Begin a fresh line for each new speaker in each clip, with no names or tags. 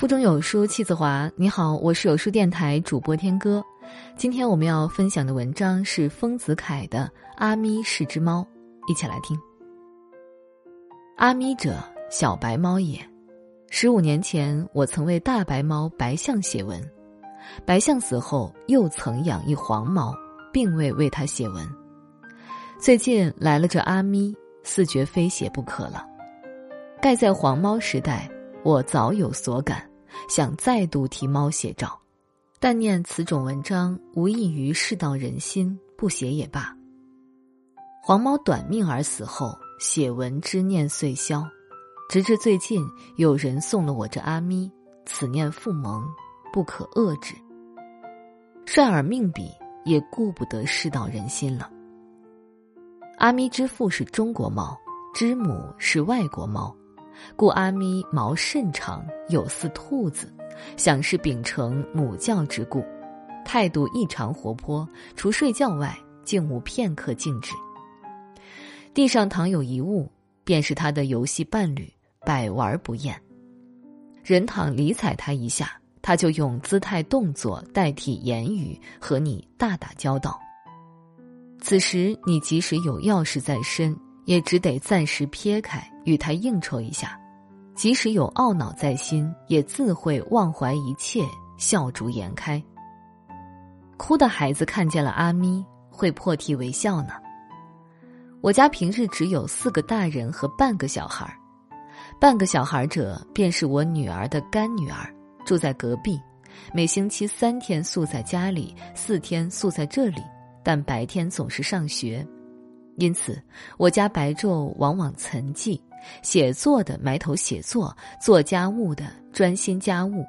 腹中有书气自华。你好，我是有书电台主播天歌。今天我们要分享的文章是丰子恺的《阿咪是只猫》，一起来听。阿咪者，小白猫也。十五年前，我曾为大白猫白象写文。白象死后，又曾养一黄猫，并未为它写文。最近来了这阿咪，似觉非写不可了。盖在黄猫时代，我早有所感。想再度替猫写照，但念此种文章无异于世道人心，不写也罢。黄猫短命而死后，写文之念遂消，直至最近有人送了我这阿咪，此念复萌，不可遏制。率尔命笔，也顾不得世道人心了。阿咪之父是中国猫，之母是外国猫。故阿咪毛甚长，有似兔子，想是秉承母教之故，态度异常活泼。除睡觉外，竟无片刻静止。地上躺有一物，便是他的游戏伴侣，百玩不厌。人倘理睬他一下，他就用姿态动作代替言语和你大打交道。此时你即使有要事在身。也只得暂时撇开，与他应酬一下；即使有懊恼在心，也自会忘怀一切，笑逐颜开。哭的孩子看见了阿咪，会破涕为笑呢。我家平日只有四个大人和半个小孩半个小孩者便是我女儿的干女儿，住在隔壁，每星期三天宿在家里，四天宿在这里，但白天总是上学。因此，我家白昼往往沉寂，写作的埋头写作，做家务的专心家务，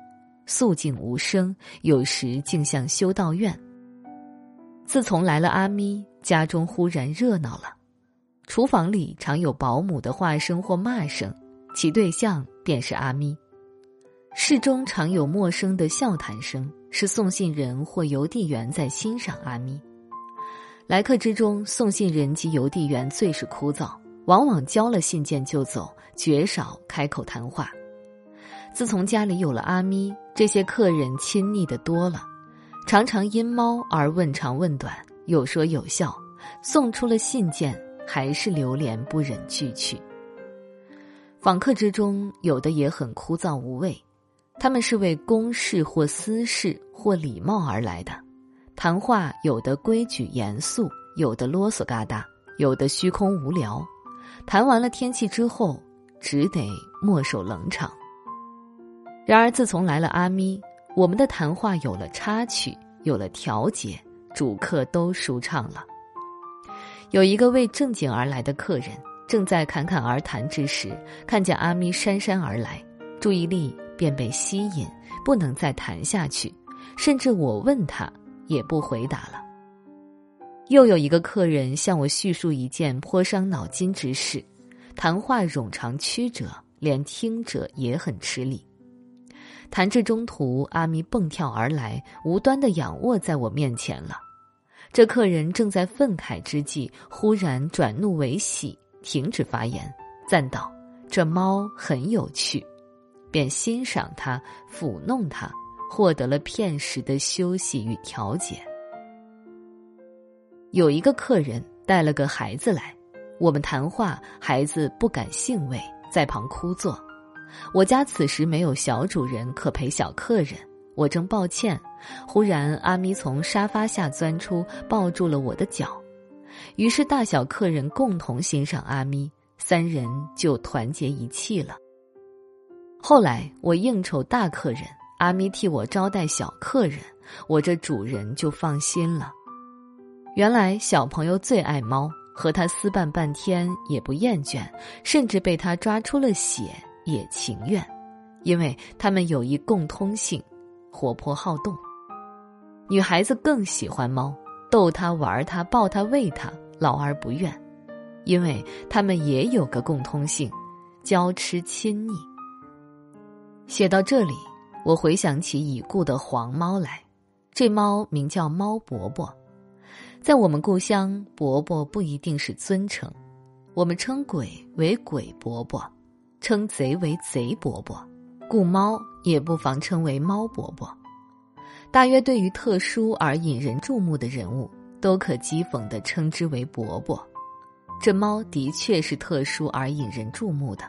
肃静无声，有时竟像修道院。自从来了阿咪，家中忽然热闹了，厨房里常有保姆的话声或骂声，其对象便是阿咪；室中常有陌生的笑谈声，是送信人或邮递员在欣赏阿咪。来客之中，送信人及邮递员最是枯燥，往往交了信件就走，绝少开口谈话。自从家里有了阿咪，这些客人亲昵的多了，常常因猫而问长问短，有说有笑。送出了信件，还是流连不忍拒去。访客之中，有的也很枯燥无味，他们是为公事或私事或礼貌而来的。谈话有的规矩严肃，有的啰嗦嘎达，有的虚空无聊。谈完了天气之后，只得墨守冷场。然而自从来了阿咪，我们的谈话有了插曲，有了调节，主客都舒畅了。有一个为正经而来的客人，正在侃侃而谈之时，看见阿咪姗姗而来，注意力便被吸引，不能再谈下去。甚至我问他。也不回答了。又有一个客人向我叙述一件颇伤脑筋之事，谈话冗长曲折，连听者也很吃力。谈至中途，阿咪蹦跳而来，无端的仰卧在我面前了。这客人正在愤慨之际，忽然转怒为喜，停止发言，赞道：“这猫很有趣。”便欣赏它，抚弄它。获得了片时的休息与调节。有一个客人带了个孩子来，我们谈话，孩子不感兴味，在旁枯坐。我家此时没有小主人可陪小客人，我正抱歉，忽然阿咪从沙发下钻出，抱住了我的脚，于是大小客人共同欣赏阿咪，三人就团结一气了。后来我应酬大客人。阿咪替我招待小客人，我这主人就放心了。原来小朋友最爱猫，和他厮拌半天也不厌倦，甚至被他抓出了血也情愿，因为他们有一共通性：活泼好动。女孩子更喜欢猫，逗它玩它抱它喂它，老而不怨，因为他们也有个共通性：娇痴亲昵。写到这里。我回想起已故的黄猫来，这猫名叫猫伯伯，在我们故乡，伯伯不一定是尊称，我们称鬼为鬼伯伯，称贼为贼伯伯，故猫也不妨称为猫伯伯。大约对于特殊而引人注目的人物，都可讥讽的称之为伯伯。这猫的确是特殊而引人注目的。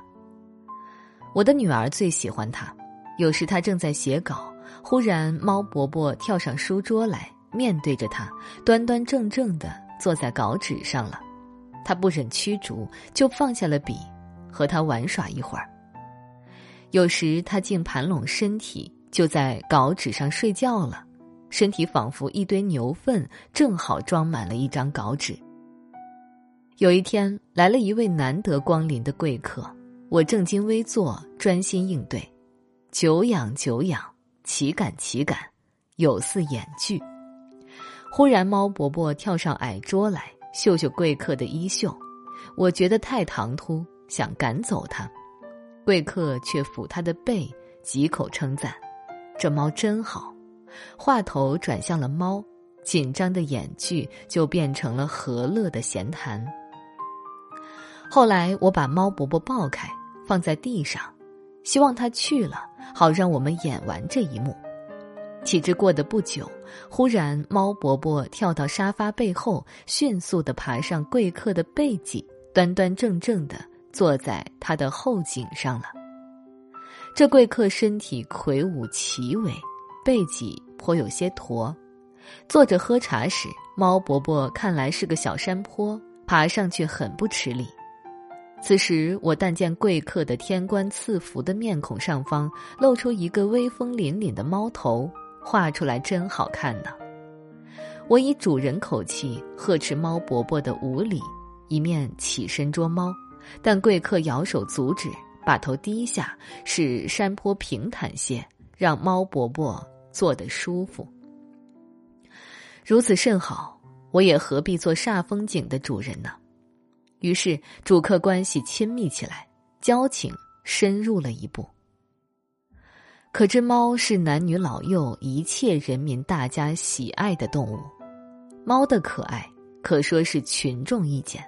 我的女儿最喜欢它，有时她正在写稿，忽然猫伯伯跳上书桌来，面对着他，端端正正的坐在稿纸上了。他不忍驱逐，就放下了笔，和他玩耍一会儿。有时他竟盘拢身体，就在稿纸上睡觉了，身体仿佛一堆牛粪，正好装满了一张稿纸。有一天来了一位难得光临的贵客，我正襟危坐，专心应对，久仰久仰，岂敢岂敢，有似演剧。忽然猫伯伯跳上矮桌来，嗅嗅贵客的衣袖，我觉得太唐突，想赶走他。贵客却抚他的背，几口称赞：“这猫真好。”话头转向了猫，紧张的眼距就变成了和乐的闲谈。后来我把猫伯伯抱开，放在地上，希望他去了，好让我们演完这一幕。岂知过得不久，忽然猫伯伯跳到沙发背后，迅速的爬上贵客的背脊，端端正正的。坐在他的后颈上了。这贵客身体魁梧奇伟，背脊颇有些驼。坐着喝茶时，猫伯伯看来是个小山坡，爬上去很不吃力。此时我但见贵客的天官赐福的面孔上方露出一个威风凛凛的猫头，画出来真好看呢。我以主人口气呵斥猫伯伯的无礼，一面起身捉猫。但贵客摇手阻止，把头低下，使山坡平坦些，让猫伯伯坐得舒服。如此甚好，我也何必做煞风景的主人呢？于是主客关系亲密起来，交情深入了一步。可知猫是男女老幼一切人民大家喜爱的动物，猫的可爱可说是群众意见，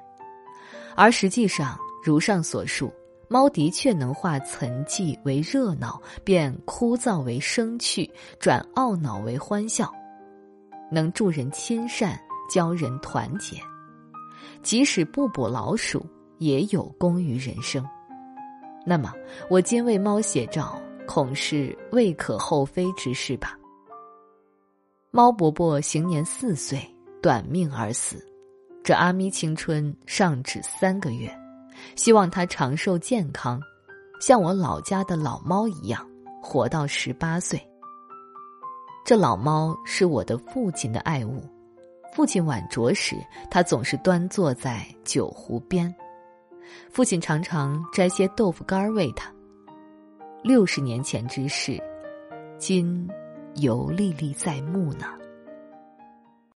而实际上。如上所述，猫的确能化沉寂为热闹，变枯燥为生趣，转懊恼为欢笑，能助人亲善，教人团结。即使不捕老鼠，也有功于人生。那么，我今为猫写照，恐是未可厚非之事吧？猫伯伯行年四岁，短命而死。这阿咪青春尚只三个月。希望它长寿健康，像我老家的老猫一样，活到十八岁。这老猫是我的父亲的爱物，父亲晚酌时，它总是端坐在酒壶边，父亲常常摘些豆腐干喂它。六十年前之事，今犹历历在目呢。